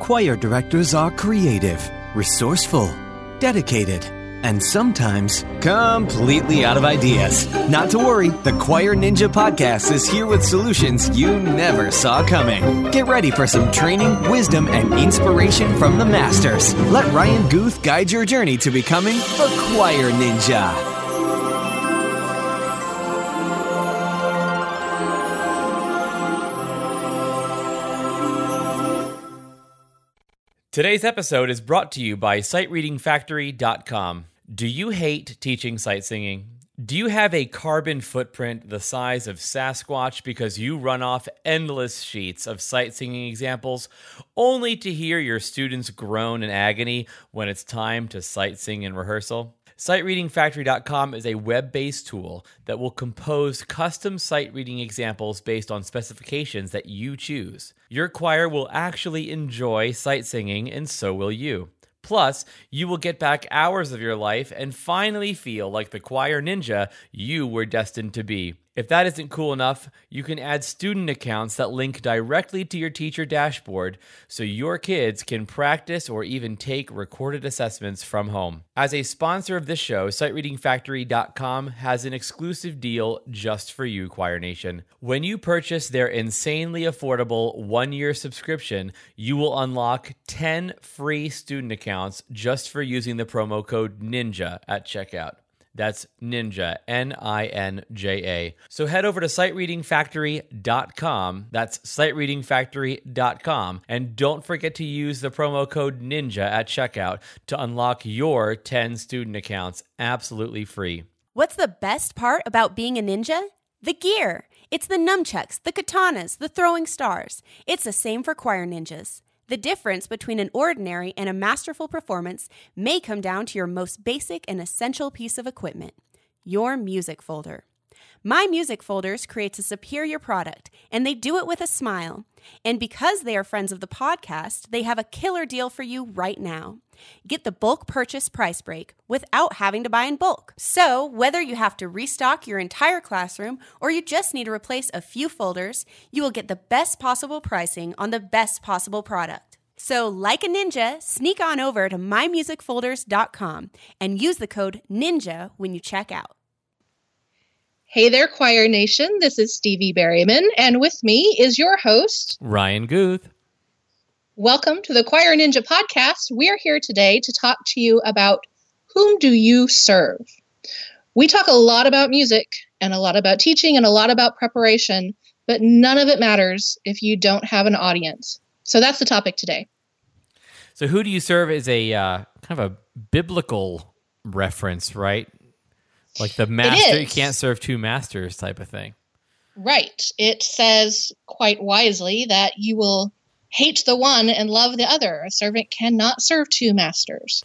Choir directors are creative, resourceful, dedicated, and sometimes completely out of ideas. Not to worry, the Choir Ninja podcast is here with solutions you never saw coming. Get ready for some training, wisdom, and inspiration from the masters. Let Ryan Guth guide your journey to becoming a Choir Ninja. Today's episode is brought to you by SightReadingFactory.com. Do you hate teaching sight singing? Do you have a carbon footprint the size of Sasquatch because you run off endless sheets of sight singing examples only to hear your students groan in agony when it's time to sight sing in rehearsal? SightReadingFactory.com is a web based tool that will compose custom sight reading examples based on specifications that you choose. Your choir will actually enjoy sight singing, and so will you. Plus, you will get back hours of your life and finally feel like the choir ninja you were destined to be. If that isn't cool enough, you can add student accounts that link directly to your teacher dashboard so your kids can practice or even take recorded assessments from home. As a sponsor of this show, SightReadingFactory.com has an exclusive deal just for you, Choir Nation. When you purchase their insanely affordable one year subscription, you will unlock 10 free student accounts just for using the promo code NINJA at checkout. That's Ninja, N I N J A. So head over to sightreadingfactory.com. That's sightreadingfactory.com. And don't forget to use the promo code NINJA at checkout to unlock your 10 student accounts absolutely free. What's the best part about being a ninja? The gear. It's the nunchucks, the katanas, the throwing stars. It's the same for choir ninjas. The difference between an ordinary and a masterful performance may come down to your most basic and essential piece of equipment your music folder. My Music Folders creates a superior product, and they do it with a smile. And because they are friends of the podcast, they have a killer deal for you right now. Get the bulk purchase price break without having to buy in bulk. So, whether you have to restock your entire classroom or you just need to replace a few folders, you will get the best possible pricing on the best possible product. So, like a ninja, sneak on over to mymusicfolders.com and use the code NINJA when you check out. Hey there, Choir Nation. This is Stevie Berryman, and with me is your host, Ryan Guth. Welcome to the Choir Ninja podcast. We are here today to talk to you about whom do you serve? We talk a lot about music and a lot about teaching and a lot about preparation, but none of it matters if you don't have an audience. So that's the topic today. So, who do you serve is a uh, kind of a biblical reference, right? Like the master, you can't serve two masters type of thing. Right. It says quite wisely that you will hate the one and love the other. A servant cannot serve two masters.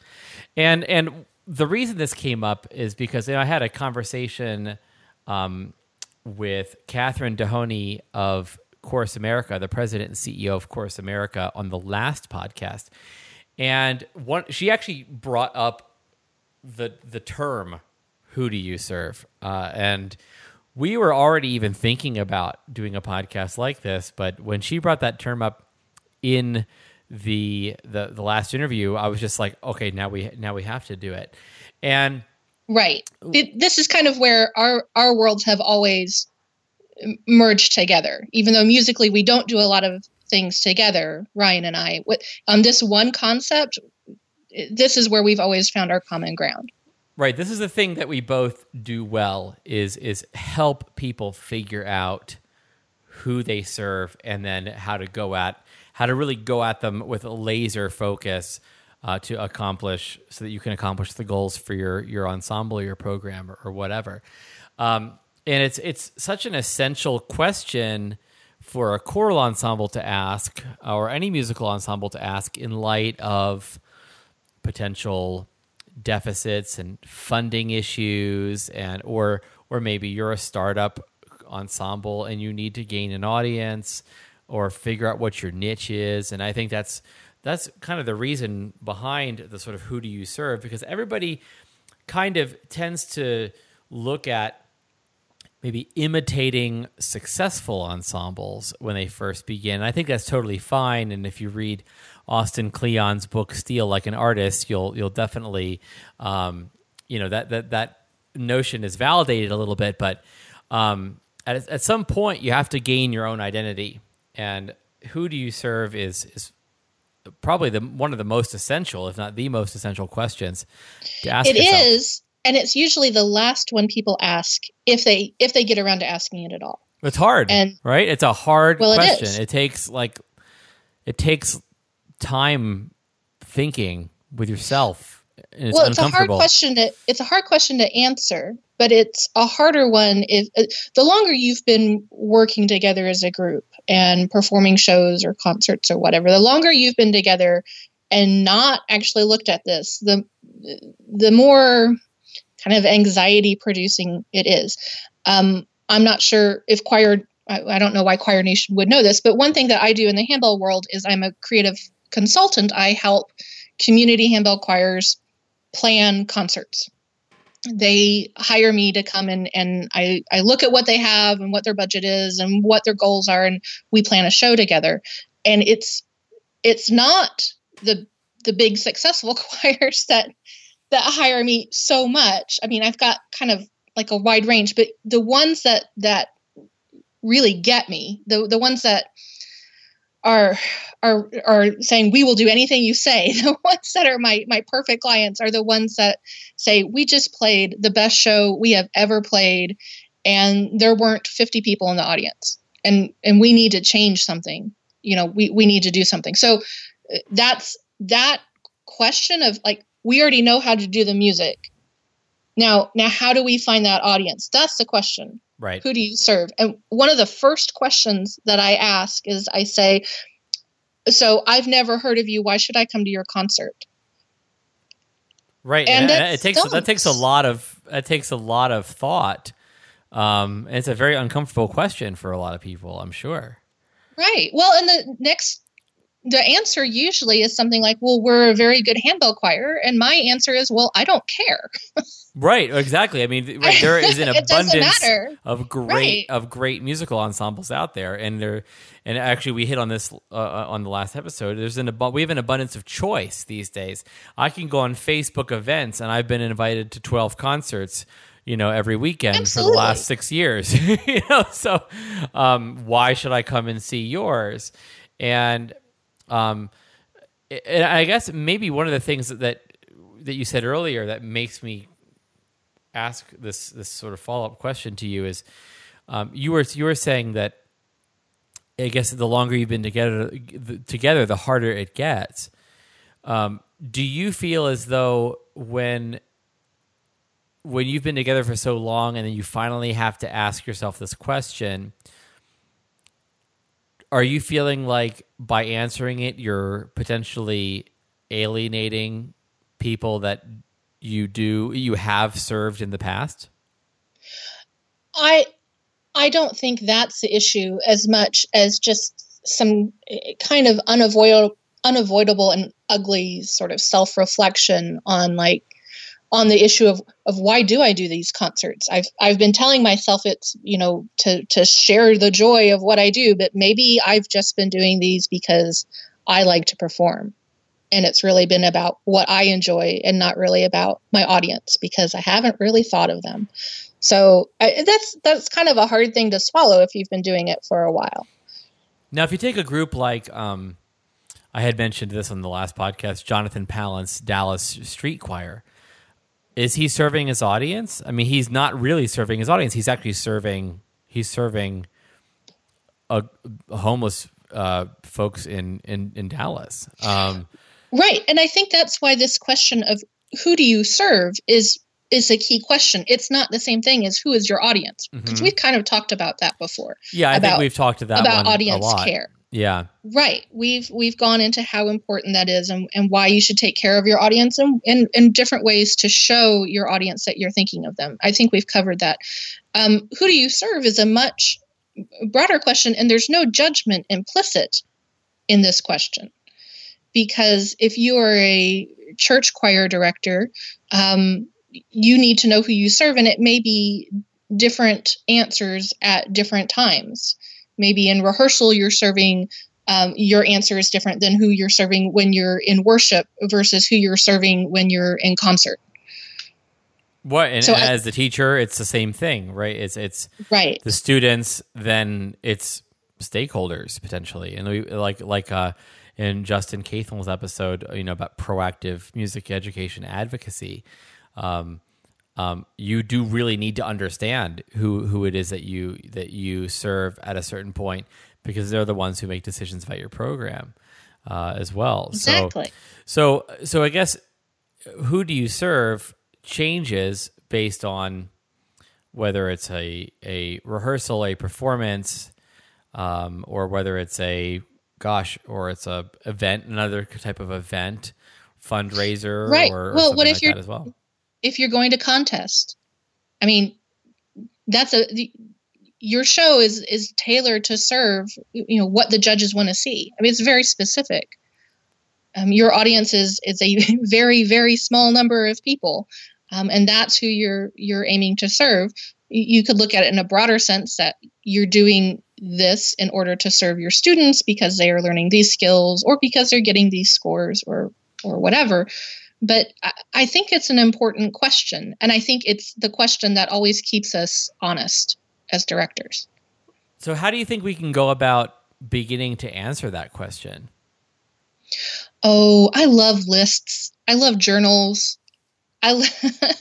And and the reason this came up is because you know, I had a conversation um, with Catherine Dehoney of Chorus America, the president and CEO of Chorus America, on the last podcast, and one she actually brought up the the term who do you serve? Uh, and we were already even thinking about doing a podcast like this, but when she brought that term up in the the the last interview, I was just like, okay, now we now we have to do it. And right, it, this is kind of where our our worlds have always merged together. Even though musically we don't do a lot of things together, Ryan and I, on this one concept, this is where we've always found our common ground. Right. This is the thing that we both do well is is help people figure out who they serve and then how to go at how to really go at them with a laser focus uh, to accomplish so that you can accomplish the goals for your your ensemble your program or, or whatever. Um, and it's it's such an essential question for a choral ensemble to ask or any musical ensemble to ask in light of potential deficits and funding issues and or or maybe you're a startup ensemble and you need to gain an audience or figure out what your niche is. And i think that's that's kind of the reason behind the sort of who do you serve because everybody kind of tends to look at maybe imitating successful ensembles when they first begin. I think that's totally fine. And if you read Austin Kleon's book "Steal Like an Artist," you'll you'll definitely, um, you know, that that that notion is validated a little bit. But um, at at some point, you have to gain your own identity, and who do you serve is is probably the one of the most essential, if not the most essential questions to ask. It yourself. is and it's usually the last one people ask if they if they get around to asking it at all It's hard, And- right? It's a hard Well, question. is. It, takes like it takes time thinking with yourself. And it's well it's a hard question to it's a hard question to answer but it's a harder one if uh, the longer you've been working together as a group and performing shows or concerts or whatever the longer you've been together and not actually looked at this the the more kind of anxiety producing it is. Um, i'm not sure if choir I, I don't know why choir nation would know this but one thing that i do in the handbell world is i'm a creative consultant. I help community handbell choirs plan concerts. They hire me to come in and I, I look at what they have and what their budget is and what their goals are and we plan a show together. And it's it's not the the big successful choirs that that hire me so much. I mean i've got kind of like a wide range but the ones that that really get me the the ones that are are are saying we will do anything you say the ones that are my my perfect clients are the ones that say we just played the best show we have ever played and there weren't 50 people in the audience. And and we need to change something. You know we we need to do something. So uh, that's that question of like we already know how to do the music now now how do we find that audience that's the question right. who do you serve and one of the first questions that i ask is i say so i've never heard of you why should i come to your concert Right, And and, it takes that takes a lot of that takes a lot of thought. Um, it's a very uncomfortable question for a lot of people, I'm sure. Right. Well, and the next, the answer usually is something like, well, we're a very good handbell choir. And my answer is, well, I don't care. Right, exactly. I mean, right, there is an abundance of great Right. of great musical ensembles out there, and there, and actually, we hit on this uh, uh, on the last episode. There's an abu- we have an abundance of choice these days. I can go on Facebook events, and I've been invited to 12 concerts. You know, every weekend for the last six years. you know, so um, why should I come and see yours? And um, and I guess maybe one of the things that, that that you said earlier that makes me ask this this sort of follow up question to you is um, you were you were saying that I guess the longer you've been together the, together the harder it gets. Um, do you feel as though when when you've been together for so long and then you finally have to ask yourself this question are you feeling like by answering it you're potentially alienating people that you do you have served in the past? I, I don't think that's the issue as much as just some kind of unavoidable, unavoidable and ugly sort of self reflection on like, on the issue of, of why do I do these concerts? I've I've been telling myself it's you know to to share the joy of what I do, but maybe I've just been doing these because I like to perform, and it's really been about what I enjoy and not really about my audience because I haven't really thought of them. So I, that's that's kind of a hard thing to swallow if you've been doing it for a while. now if you take a group like um, i had mentioned this on the last podcast jonathan Palant dallas street choir is he serving his audience i mean he's not really serving his audience he's actually serving he's serving a, a homeless uh, folks in, in in dallas um, Right, and I think that's why this question of who do you serve is is a key question. It's not the same thing as who is your audience because Mhm. we've kind of talked about that before yeah i think we've talked to that about audience a lot care. Yeah Right. We've we've gone into how important that is and, and why you should take care of your audience and, and, and different ways to show your audience that you're thinking of them. I think we've covered that. Um, who do you serve is a much broader question, and there's no judgment implicit in this question. Because if you are a church choir director, um, you need to know who you serve, and it may be different answers at different times. Maybe in rehearsal, you're serving um, your answer is different than who you're serving when you're in worship versus who you're serving when you're in concert. What and, so and I, as the teacher, it's the same thing, right? It's it's right. The students, then it's stakeholders potentially, and we like like uh, in Justin Cathel's episode, you know about proactive music education advocacy. Um, um, you do really need to understand who who it is that you that you serve at a certain point because they're the ones who make decisions about your program uh, as well. Exactly. So so so I guess who do you serve changes based on whether it's a a rehearsal, a performance, um, or whether it's a gosh, or it's a event, another type of event, fundraiser, right? Or, or well, what if like you're as well? If you're going to contest? I mean, that's a the, your show is is tailored to serve you know what the judges want to see. I mean, it's very specific. Um, your audience is is a very very small number of people um, and that's who you're you're aiming to serve you could look at it in a broader sense that you're doing this in order to serve your students because they are learning these skills or because they're getting these scores or or whatever but I, I think it's an important question and i think it's the question that always keeps us honest as directors. So how do you think we can go about beginning to answer that question? Oh i love lists. I love journals. I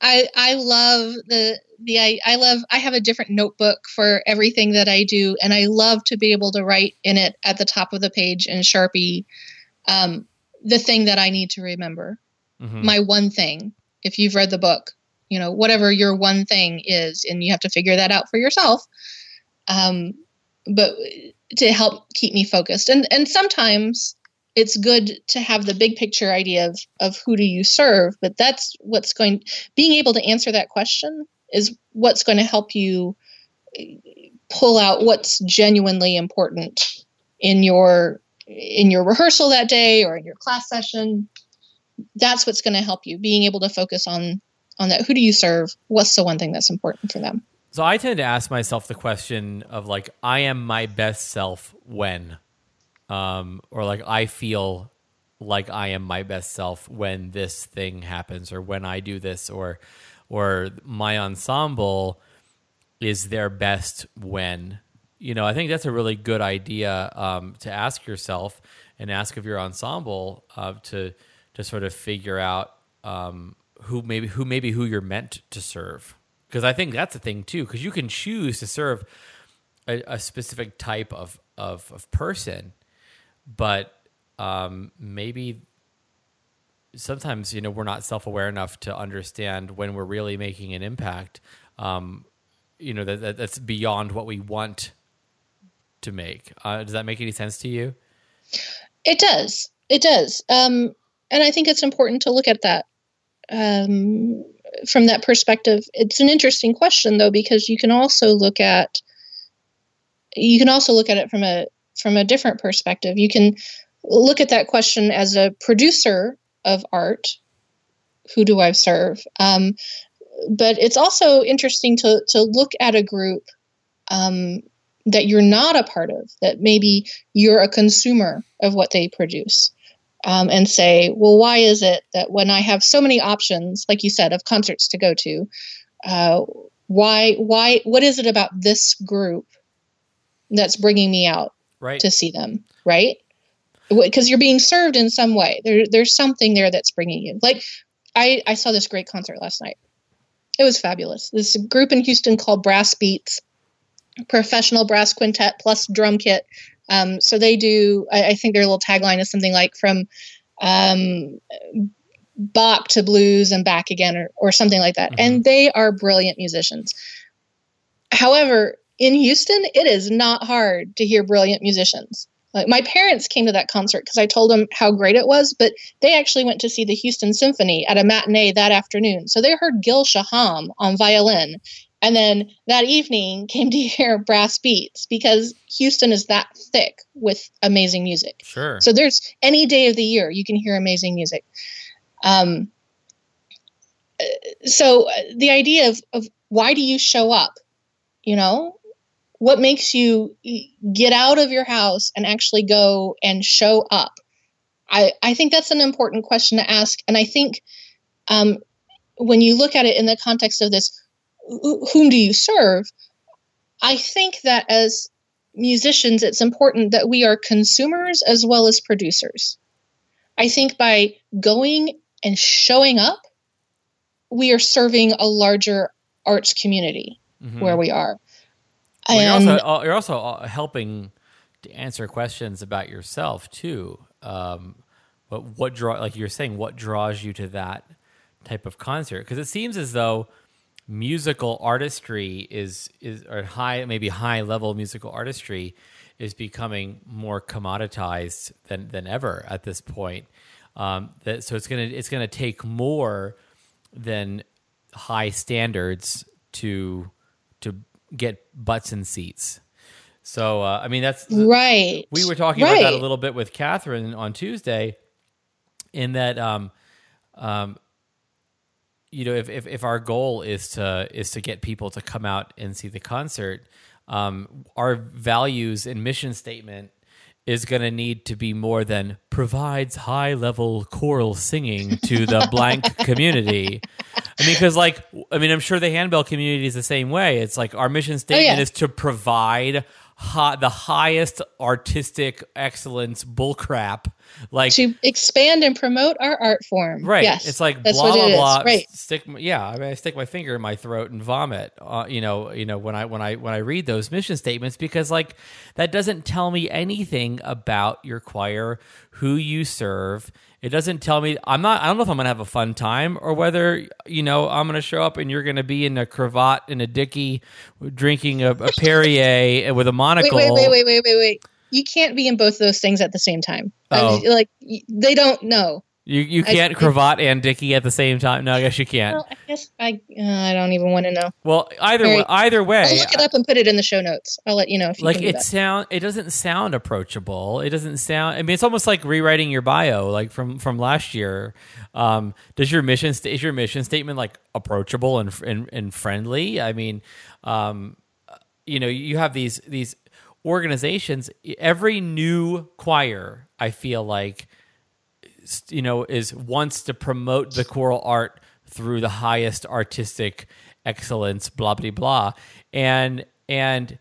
I I love the the I, I love I have a different notebook for everything that I do and I love to be able to write in it at the top of the page in Sharpie. Um, the thing that I need to remember. Mm-hmm. My one thing. If you've read the book, you know, whatever your one thing is, and you have to figure that out for yourself. Um, but to help keep me focused. And and sometimes it's good to have the big picture idea of, of who do you serve but that's what's going being able to answer that question is what's going to help you pull out what's genuinely important in your in your rehearsal that day or in your class session that's what's going to help you being able to focus on on that who do you serve what's the one thing that's important for them so i tend to ask myself the question of like i am my best self when um, or like I feel like I am my best self when this thing happens, or when I do this, or or my ensemble is their best when. You know, I think that's a really good idea um, to ask yourself and ask of your ensemble uh, to to sort of figure out um, who maybe who maybe who you're meant to serve. Because I think that's a thing too. Because you can choose to serve a, a specific type of, of, of person, but um, maybe sometimes you know we're not self-aware enough to understand when we're really making an impact um, you know that, that, that's beyond what we want to make uh, does that make any sense to you it does it does um, and i think it's important to look at that um, from that perspective it's an interesting question though because you can also look at you can also look at it from a from a different perspective. You can look at that question as a producer of art. Who do I serve? Um, but it's also interesting to to look at a group um, that you're not a part of. That maybe you're a consumer of what they produce. Um, and say, well, why is it that when I have so many options, like you said, of concerts to go to, uh, why, why, what is it about this group that's bringing me out? right. to see them, right? Because you're being served in some way. There, there's something there that's bringing you. Like, I, I saw this great concert last night. It was fabulous. This group in Houston called Brass Beats, professional brass quintet plus drum kit. Um, so they do. I, I, think their little tagline is something like from um, Bach to blues and back again, or, or something like that. Mm-hmm. And they are brilliant musicians. However, in Houston, it is not hard to hear brilliant musicians. Like my parents came to that concert because I told them how great it was, but they actually went to see the Houston Symphony at a matinee that afternoon. So they heard Gil Shaham on violin. And then that evening came to hear brass beats because Houston is that thick with amazing music. Sure. So there's any day of the year you can hear amazing music. Um, so the idea of, of why do you show up? You know, what makes you get out of your house and actually go and show up? I, I think that's an important question to ask. And I think um, when you look at it in the context of this, whom do you serve? I think that as musicians, it's important that we are consumers as well as producers. I think by going and showing up, we are serving a larger arts community mm-hmm. where we are. Well, and you're also, uh, you're also uh, helping to answer questions about yourself too. Um, but what draw, like you're saying, what draws you to that type of concert? Because it seems as though musical artistry is is or high, maybe high level musical artistry is becoming more commoditized than than ever at this point. Um, that so it's gonna it's gonna take more than high standards to to get butts in seats. So uh, I mean that's right. We were talking right. about that a little bit with Catherine on Tuesday, in that um, um, you know if, if if our goal is to is to get people to come out and see the concert, um, our values and mission statement is going to need to be more than provides high level choral singing to the blank community. I mean, because like, I mean, I'm sure the handbell community is the same way. It's like our mission statement oh, yeah. is to provide high, the highest artistic excellence bullcrap. Like to expand and promote our art form. Right. Yes, it's like blah blah blah. Right. Stick. Yeah. I mean, I stick my finger in my throat and vomit. Uh, you know. You know when I when I when I read those mission statements because like that doesn't tell me anything about your choir, who you serve it doesn't tell me. I'm not. I don't know if I'm gonna have a fun time or whether you know I'm gonna show up and you're gonna be in a cravat and a dicky, drinking a, a Perrier with a monocle. Wait, wait, wait, wait, wait, wait. You can't be in both those things at the same time. Oh. I, like they don't know. You you can't I, cravat and Dicky at the same time. No, I guess you can't. Well, I guess I uh, I don't even want to know. Well, either way, either way, I'll look it up and put it in the show notes. I'll let you know if you like it sound. It doesn't sound approachable. It doesn't sound. I mean, it's almost like rewriting your bio, like from from last year. Um, does your mission st- is your mission statement like approachable and and, and friendly? I mean, um, you know, you have these these organizations. Every new choir, I feel like you know is wants to promote the choral art through the highest artistic excellence blah blah blah. And and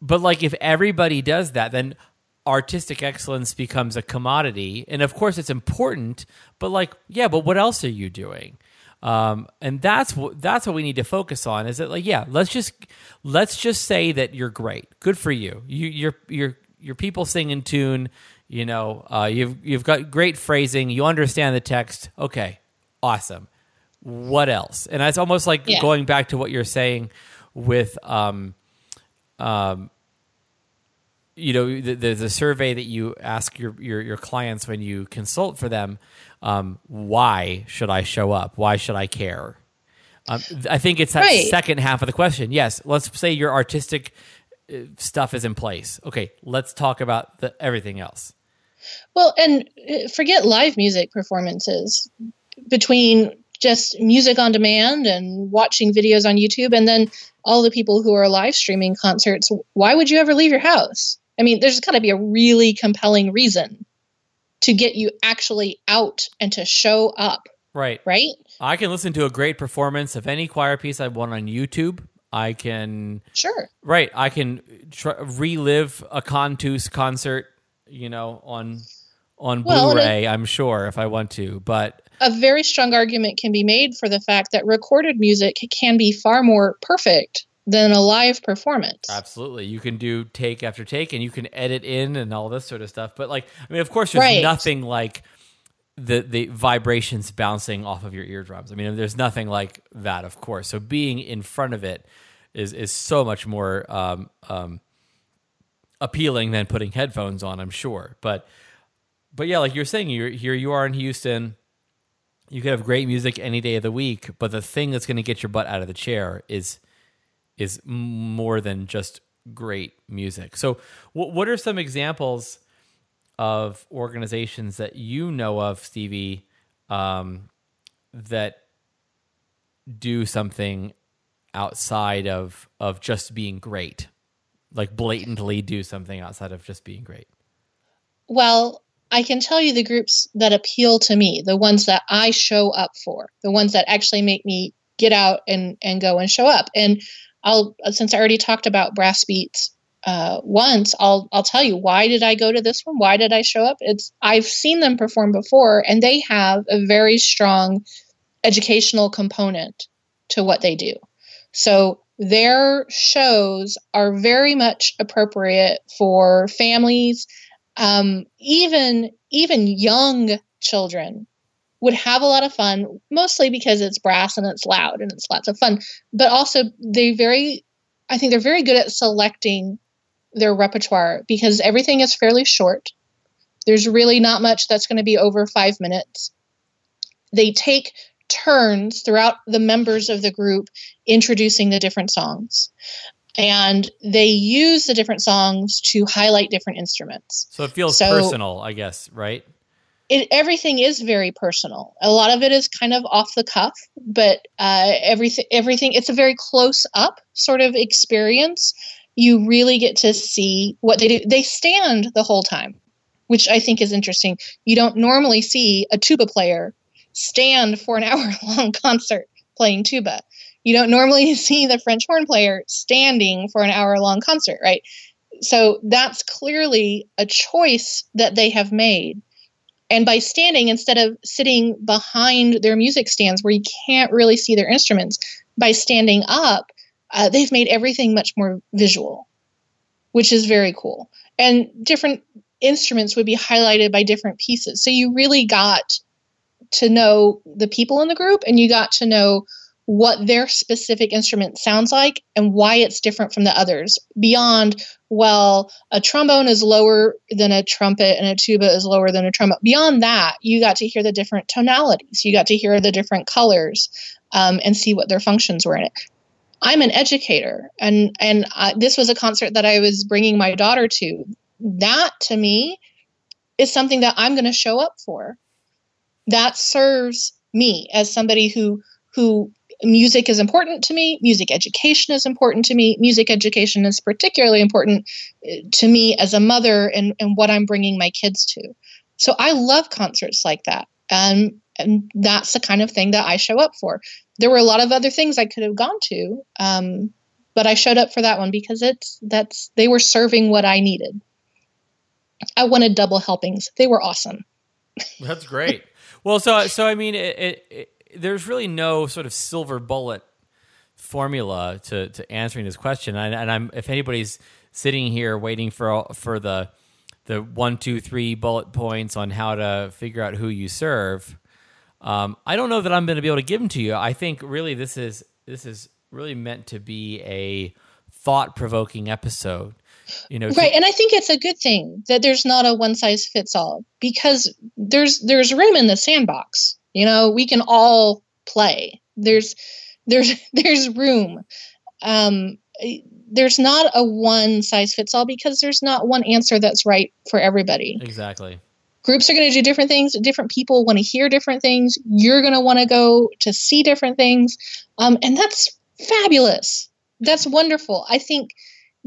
but like if everybody does that then artistic excellence becomes a commodity. And of course it's important but like yeah but what else are you doing? Um, and that's what that's what we need to focus on is that like yeah let's just let's just say that you're great. Good for you. You you're you're your people sing in tune you know, uh, you've you've got great phrasing. You understand the text. Okay, awesome. What else? And it's almost like yeah. going back to what you're saying with, um, um, you know, the, the, the survey that you ask your, your your clients when you consult for them. Um, why should I show up? Why should I care? Um, I think it's that right. second half of the question. Yes, let's say your artistic uh, stuff is in place. Okay, let's talk about the, everything else. Well, and uh, forget live music performances between just music on demand and watching videos on YouTube, and then all the people who are live streaming concerts. Why would you ever leave your house? I mean, there's got to be a really compelling reason to get you actually out and to show up. Right. Right. I can listen to a great performance of any choir piece I want on YouTube. I can. Sure. Right. I can tr- relive a Cantus concert you know, on on well, Blu-ray. I'm sure if I want to, but a very strong argument can be made for the fact that recorded music can be far more perfect than a live performance. Absolutely. You can do take after take and you can edit in and all this sort of stuff. But like I mean of course there's right. nothing like the the vibrations bouncing off of your eardrums. I mean there's nothing like that of course. So being in front of it is is so much more um, um, appealing than putting headphones on, I'm sure. But but yeah, like you're saying, you're here you are in Houston. You could have great music any day of the week, but the thing that's going to get your butt out of the chair is is more than just great music. So, what what are some examples of organizations that you know of, Stevie, um, that do something outside of of just being great? Like blatantly do something outside of just being great. Well, I can tell you the groups that appeal to me, the ones that I show up for, the ones that actually make me get out and and go and show up. And I'll since I already talked about brass beats uh, once, I'll I'll tell you why did I go to this one? Why did I show up? It's I've seen them perform before, and they have a very strong educational component to what they do. So their shows are very much appropriate for families, um, even even young children would have a lot of fun, mostly because it's brass and it's loud and it's lots of fun. But also, they very, I think they're very good at selecting their repertoire because everything is fairly short. There's really not much that's going to be over five minutes. They take turns throughout the members of the group introducing the different songs. And they use the different songs to highlight different instruments. So it feels so personal, I guess, right? It, everything is very personal. A lot of it is kind of off the cuff, but uh, everything, everything, it's a very close up sort of experience. You really get to see what they do. They stand the whole time, which I think is interesting. You don't normally see a tuba player stand for an hour long concert playing tuba. You don't normally see the French horn player standing for an hour long concert, right? So that's clearly a choice that they have made. And by standing instead of sitting behind their music stands where you can't really see their instruments, by standing up, uh, they've made everything much more visual, which is very cool. And different instruments would be highlighted by different pieces. So you really got to know the people in the group and you got to know what their specific instrument sounds like and why it's different from the others. Beyond well a trombone is lower than a trumpet and a tuba is lower than a trumpet. Beyond that you got to hear the different tonalities. You got to hear the different colors um, and see what their functions were in it. I'm an educator and and uh, this was a concert that i was bringing my daughter to. That to me is something that i'm going to show up for that serves me as somebody who who music is important to me music education is important to me music education is particularly important uh, to me as a mother and, and what i'm bringing my kids to. So i love concerts like that. And and that's the kind of thing that i show up for. There were a lot of other things i could have gone to um, but i showed up for that one because it's that's they were serving what i needed. I wanted double helpings. They were awesome. That's great well, so so I mean, it, it, it, there's really no sort of silver bullet formula to to answering this question. And, and, I'm if anybody's sitting here waiting for for the the one two three bullet points on how to figure out who you serve, um, I don't know that I'm going to be able to give them to you. I think really this is this is really meant to be a thought provoking episode you know right and i think it's a good thing that there's not a one size fits all because there's there's room in the sandbox you know we can all play. There's there's there's room. Um there's not a one size fits all because there's not one answer that's right for everybody. Exactly. Groups are going to do different things different people want to hear different things you're going to want to go to see different things um, and that's fabulous. That's wonderful. I think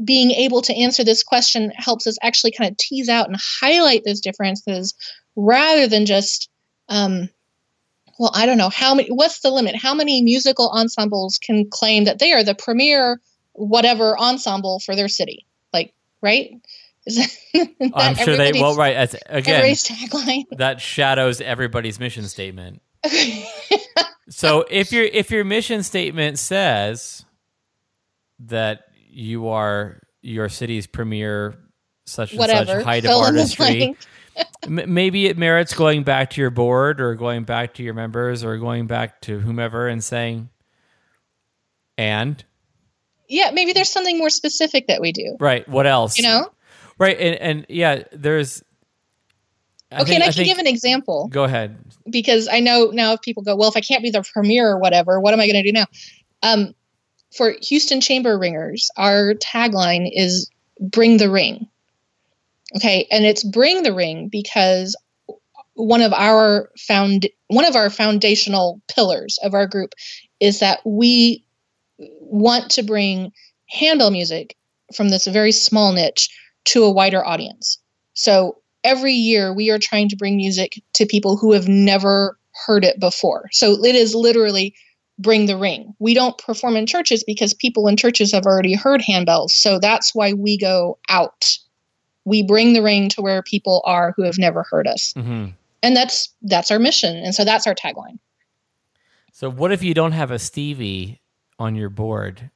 being able to answer this question helps us actually kind of tease out and highlight those differences rather than just um, well i don't know how many what's the limit? How many musical ensembles can claim that they are the premier whatever ensemble for their city? Like right? I'm sure they well right as, again tagline. that shadows everybody's mission statement. So if your if your mission statement says that you are your city's premier such Whatever. and such height Fill of artistry. maybe it merits going back to your board or going back to your members or going back to whomever and saying, and yeah, maybe there's something more specific that we do. Right. What else? You know. Right. And, and yeah, there's. I okay, think, and I, I can think, give an example. Go ahead. Because I know now if people go, well, if I can't be the premier or whatever, what am I going to do now? Um, for Houston Chamber Ringers, our tagline is bring the ring. Okay, and it's bring the ring because one of our found one of our foundational pillars of our group is that we want to bring handbell music from this very small niche to a wider audience. So every year we are trying to bring music to people who have never heard it before. So it is literally bring the ring. We don't perform in churches because people in churches have already heard handbells. So that's why we go out. We bring the ring to where people are who have never heard us. Mm-hmm. And that's that's our mission. And so that's our tagline. So what if you don't have a Stevie on your board?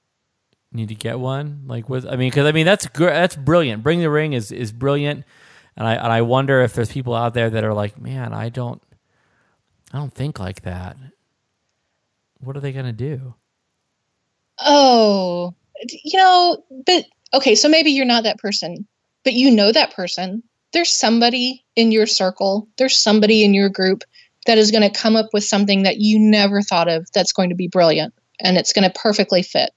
Need to get one? Like with I mean cuz I mean that's that's brilliant. Bring the ring is is brilliant. And I and I wonder if there's people out there that are like, "Man, I don't I don't think like that." What are they going to do? Oh, you know, but okay, so maybe you're not that person, but you know that person. There's somebody in your circle, there's somebody in your group that is going to come up with something that you never thought of that's going to be brilliant and it's going to perfectly fit.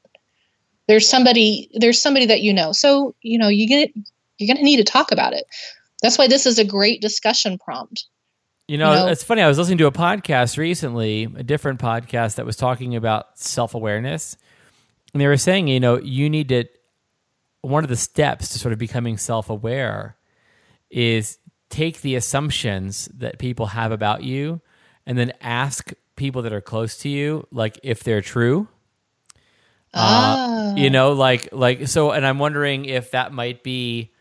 There's somebody there's somebody that you know. So, you know, you get you're going to need to talk about it. That's why this is a great discussion prompt. You know, know, it's funny. I was listening to a podcast recently, a different podcast that was talking about self awareness. And they were saying, you know, you need to, one of the steps to sort of becoming self aware is take the assumptions that people have about you and then ask people that are close to you, like if they're true. Ah. Uh, you know, like, like, so, and I'm wondering if that might be,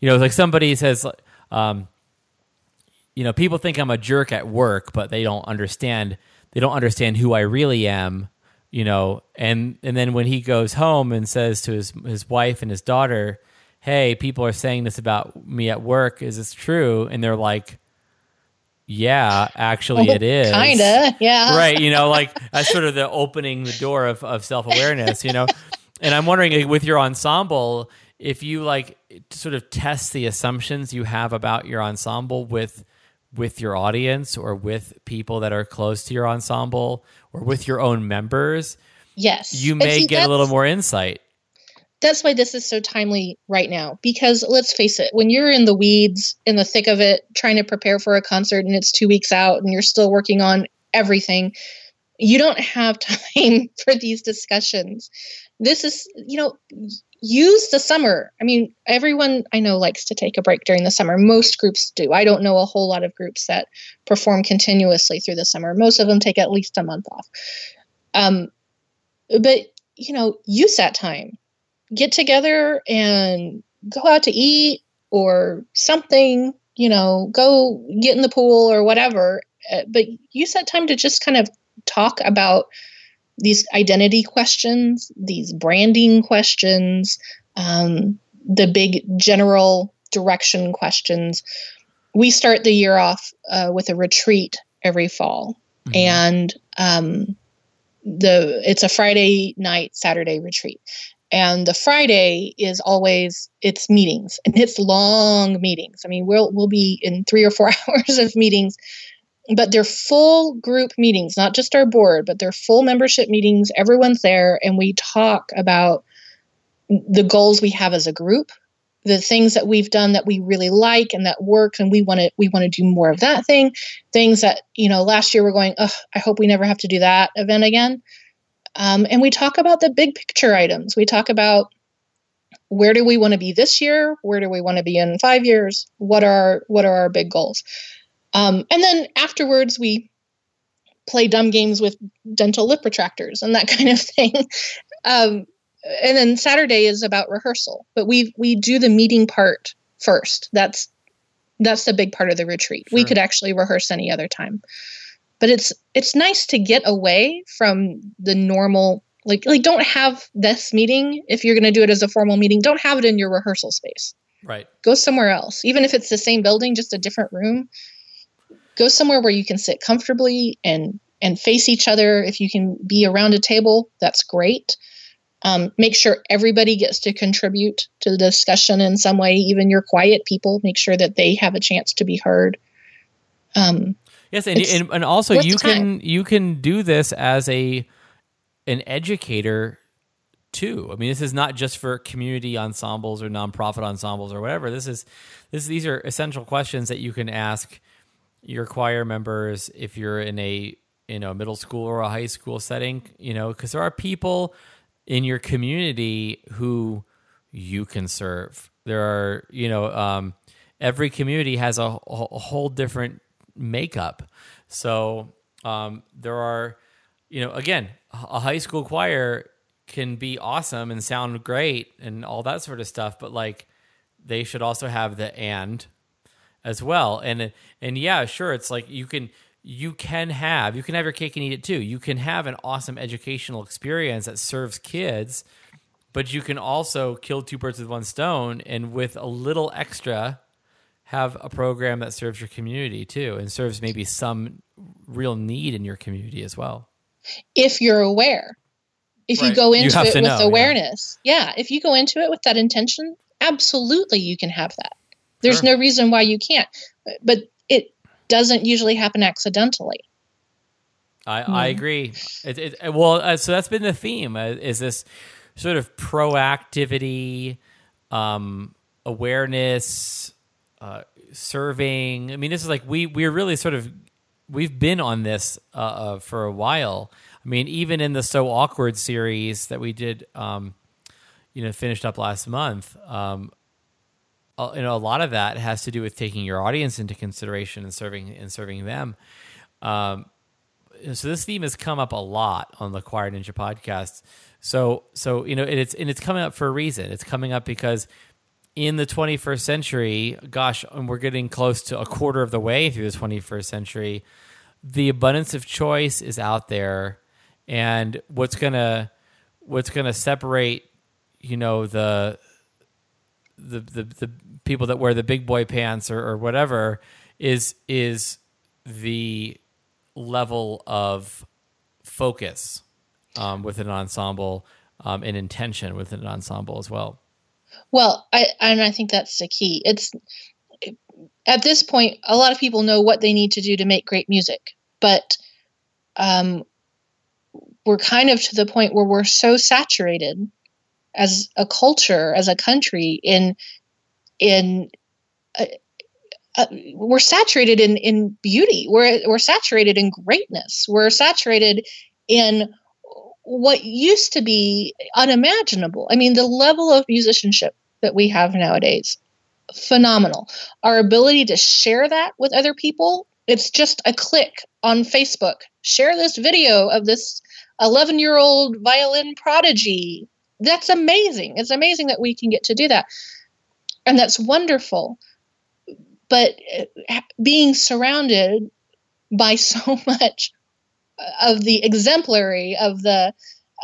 you know, like somebody says, um, you know, people think I'm a jerk at work, but they don't understand. They don't understand who I really am. You know, and and then when he goes home and says to his his wife and his daughter, "Hey, people are saying this about me at work. Is this true?" And they're like, yeah, actually, oh, it is kinda, yeah, right. You know, like that's sort of the opening the door of, of self awareness. You know, and I'm wondering with your ensemble, if you like sort of test the assumptions you have about your ensemble with with your audience or with people that are close to your ensemble or with your own members, yes, you may see, get a little more insight. That's why this is so timely right now because let's face it, when you're in the weeds, in the thick of it, trying to prepare for a concert and it's 2 weeks out and you're still working on everything, you don't have time for these discussions. This is, you know, use the summer. I mean, everyone I know likes to take a break during the summer. Most groups do. I don't know a whole lot of groups that perform continuously through the summer. Most of them take at least a month off. Um, but you know, use that time. Get together and go out to eat or something. You know, go get in the pool or whatever. Uh, but use that time to just kind of talk about these identity questions, these branding questions, um, the big general direction questions. We start the year off uh, with a retreat every fall, mm-hmm. and um, the it's a Friday night, Saturday retreat, and the Friday is always it's meetings and it's long meetings. I mean, we'll we'll be in three or four hours of meetings but they're full group meetings, not just our board, but they're full membership meetings. Everyone's there, and we talk about the goals we have as a group, the things that we've done that we really like and that work, and we want to we want to do more of that thing. Things that you know, last year we're going, oh, I hope we never have to do that event again. Um, and we talk about the big picture items. We talk about where do we want to be this year? Where do we want to be in five years? What are what are our big goals? Um, and then afterwards, we play dumb games with dental lip retractors and that kind of thing. Um, and then Saturday is about rehearsal, but we we do the meeting part first. That's that's the big part of the retreat. Sure. We could actually rehearse any other time, but it's it's nice to get away from the normal. Like like don't have this meeting if you're going to do it as a formal meeting. Don't have it in your rehearsal space. Right. Go somewhere else, even if it's the same building, just a different room go somewhere where you can sit comfortably and and face each other. If you can be around a table that's great. Um, make sure everybody gets to contribute to the discussion in some way even your quiet people. Make sure that they have a chance to be heard. Um, yes and, and, and also you can you can do this as a an educator too. I mean this is not just for community ensembles or nonprofit ensembles or whatever. This is this these are essential questions that you can ask your choir members if you're in a you know middle school or a high school setting you know because there are people in your community who you can serve. There are, you know, um, every community has a, a, whole different makeup. So um, there are, you know, again, a high school choir can be awesome and sound great and all that sort of stuff, but like they should also have the and as well. And and yeah, sure, it's like you can you can have you can have your cake and eat it too. You can have an awesome educational experience that serves kids, but you can also kill two birds with one stone and with a little extra have a program that serves your community too and serves maybe some real need in your community as well. If you're aware. If right. you go into you it with know, awareness. Yeah. yeah. If you go into it with that intention, absolutely you can have that. There's sure. no reason why you can't. But it doesn't usually happen accidentally. I, mm. I agree. It, it, well, uh, so that's been the theme. Uh, is this sort of proactivity, um, awareness, uh, serving? I mean, this is like we we're really sort of we've been on this uh, uh, for a while. I mean, even in the so awkward series that we did, um, you know, finished up last month. Um, you know, a lot of that has to do with taking your audience into consideration and serving and serving them. Um, so this theme has come up a lot on the Choir Ninja podcast. So so you know, and it's and it's coming up for a reason. It's coming up because in the 21st century, gosh, and we're getting close to a quarter of the way through the 21st century. The abundance of choice is out there, and what's gonna what's gonna separate, you know, the the the, the people that wear the big boy pants or, or whatever is is the level of focus um, with an ensemble um, and intention with an ensemble as well. Well, I and I think that's the key. It's at this point, a lot of people know what they need to do to make great music, but um, we're kind of to the point where we're so saturated as a culture, as a country, in in uh, uh, we're saturated in in beauty. We're we're saturated in greatness. We're saturated in what used to be unimaginable. I mean, the level of musicianship that we have nowadays, phenomenal. Our ability to share that with other people, it's just a click on Facebook. Share this video of this 11 year old violin prodigy that's amazing. It's amazing that we can get to do that. And that's wonderful. But uh, being surrounded by so much of the exemplary of the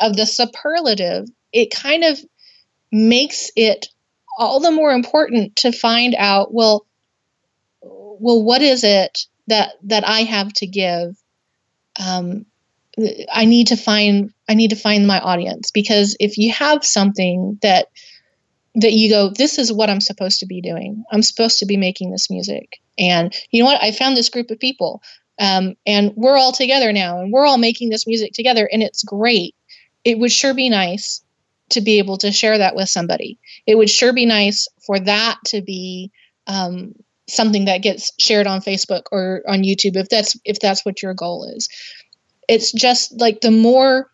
of the superlative it kind of makes it all the more important to find out well well what is it that that i have to give um, I need to find I need to find my audience because if you have something that that you go this is what I'm supposed to be doing. I'm supposed to be making this music. And you know what? I found this group of people um, and we're all together now and we're all making this music together and it's great. It would sure be nice to be able to share that with somebody. It would sure be nice for that to be um, something that gets shared on Facebook or on YouTube if that's if that's what your goal is it's just like the more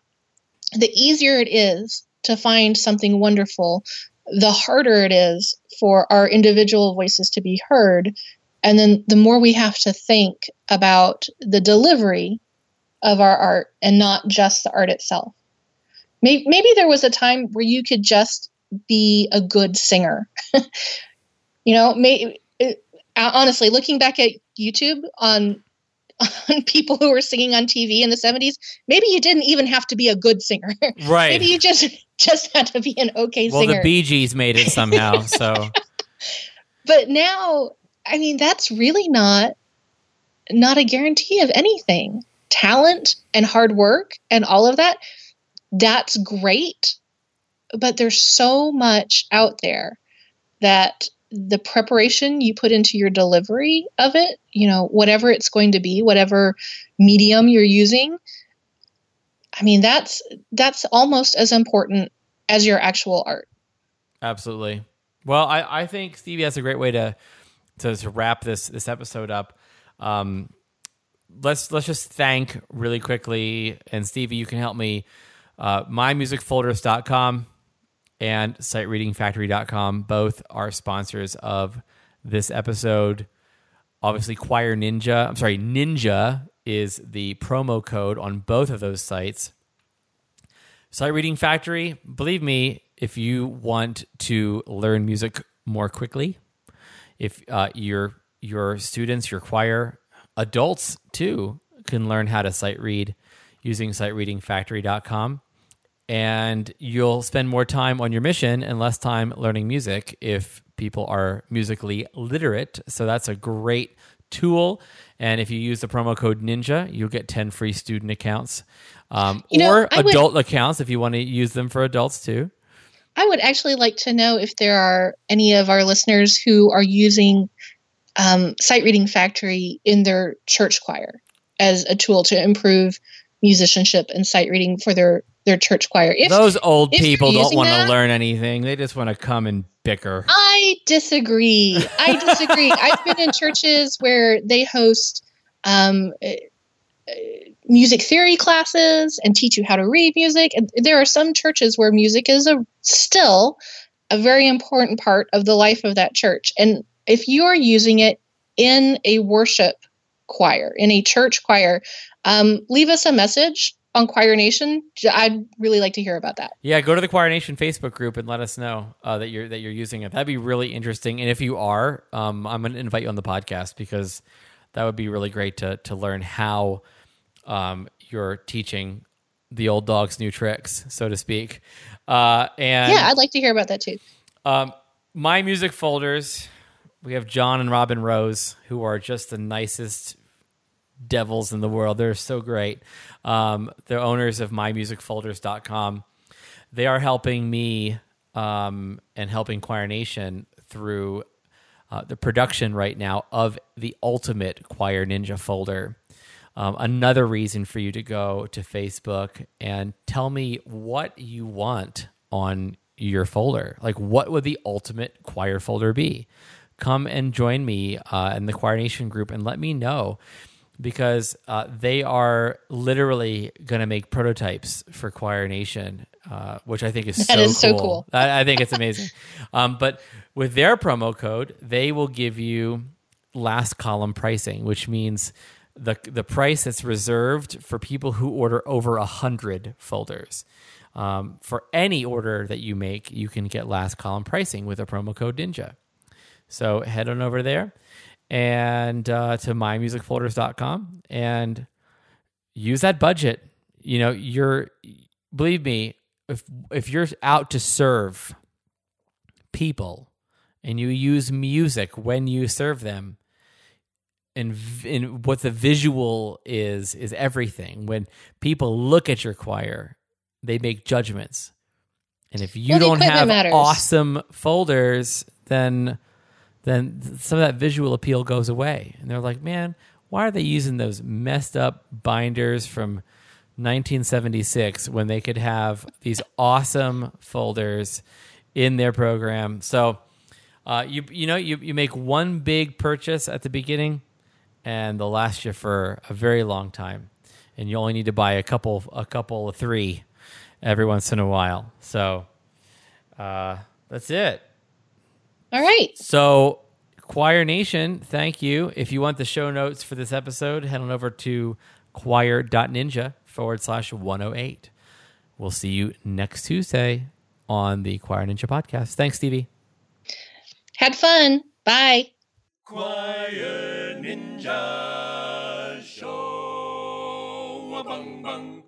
the easier it is to find something wonderful the harder it is for our individual voices to be heard. And then the more we have to think about the delivery of our art and not just the art itself. Maybe, maybe there was a time where you could just be a good singer. You know may, honestly looking back at youtube on on people who were singing on TV in the 70s, maybe you didn't even have to be a good singer. Right. maybe you just just had to be an okay well, singer. Well, the Bee Gees made it somehow, so But now, I mean, that's really not not a guarantee of anything. Talent and hard work and all of that, that's great. But there's so much out there that the preparation you put into your delivery of it, you know, whatever it's going to be, whatever medium you're using, I mean, that's that's almost as important as your actual art. Absolutely. Well, I, I think Stevie that's a great way to, to to wrap this this episode up. Um, let's let's just thank really quickly, and Stevie, you can help me Uh, mymusicfolders.com and sightreadingfactory.com both are sponsors of this episode. Obviously, Choir Ninja, I'm sorry, Ninja is the promo code on both of those sites. Sight Reading Factory, believe me, if you want to learn music more quickly, if uh, your your students, your choir, adults too, can learn how to sight read using sightreadingfactory.com and you'll spend more time on your mission and less time learning music if people are musically literate. So that's a great tool. And if you use the promo code Ninja, you'll get 10 free student accounts um, You know, or I would- adult accounts if you want to use them for adults too. I would actually like to know if there are any of our listeners who are using um, Sight Reading Factory in their church choir as a tool to improve musicianship and sight reading for their their church choir. If Those old people don't want to learn anything. They just want to come and bicker. I disagree. I disagree. I've been in churches where they host um, uh, uh, music theory classes and teach you how to read music. And there are some churches where music is a still a very important part of the life of that church. And if you are using it in a worship choir, in a church choir, um, leave us a message on Choir Nation. I'd really like to hear about that. Yeah, go to the Choir Nation Facebook group and let us know uh, that you're that you're using it. That'd be really interesting. And if you are, um, I'm going to invite you on the podcast because that would be really great to to learn how um, you're teaching the old dog's new tricks, so to speak. Uh, and yeah, I'd like to hear about that too. um, my music folders, we have John and Robin Rose, who are just the nicest devils in the world. They're so great. Um, they're owners of mymusicfolders.com. They are helping me um, and helping Choir Nation through uh, the production right now of the ultimate Choir Ninja folder. Um, another reason for you to go to Facebook and tell me what you want on your folder. Like, what would the ultimate choir folder be? Come and join me uh, in the Choir Nation group and let me know because uh, they are literally going to make prototypes for Choir Nation, uh, which I think is That so is so cool. cool. I, I think it's amazing. um, but with their promo code, they will give you last column pricing, which means the the price that's reserved for people who order over a hundred folders. Um, for any order that you make, you can get last column pricing with a promo code Ninja. So head on over there and uh, to mymusicfolders.com and use that budget. You know, you're believe me, if if you're out to serve people and you use music when you serve them and, and what the visual is is everything when people look at your choir they make judgments and if you Well, don't have matters. awesome folders then then some of that visual appeal goes away. And they're like man why are they using those messed up binders from 1976 when they could have these awesome folders in their program? So uh, you you know you, you make one big purchase at the beginning and they'll last you for a very long time. And you only need to buy a couple a couple of three every once in a while. So uh, that's it All right. so, Choir Nation, thank you. If you want the show notes for this episode, head on over to choir.ninja forward slash 108. We'll see you next Tuesday on the Choir Ninja podcast. Thanks, Stevie. Had fun. Bye. Choir Ninja Show. Bang, bang.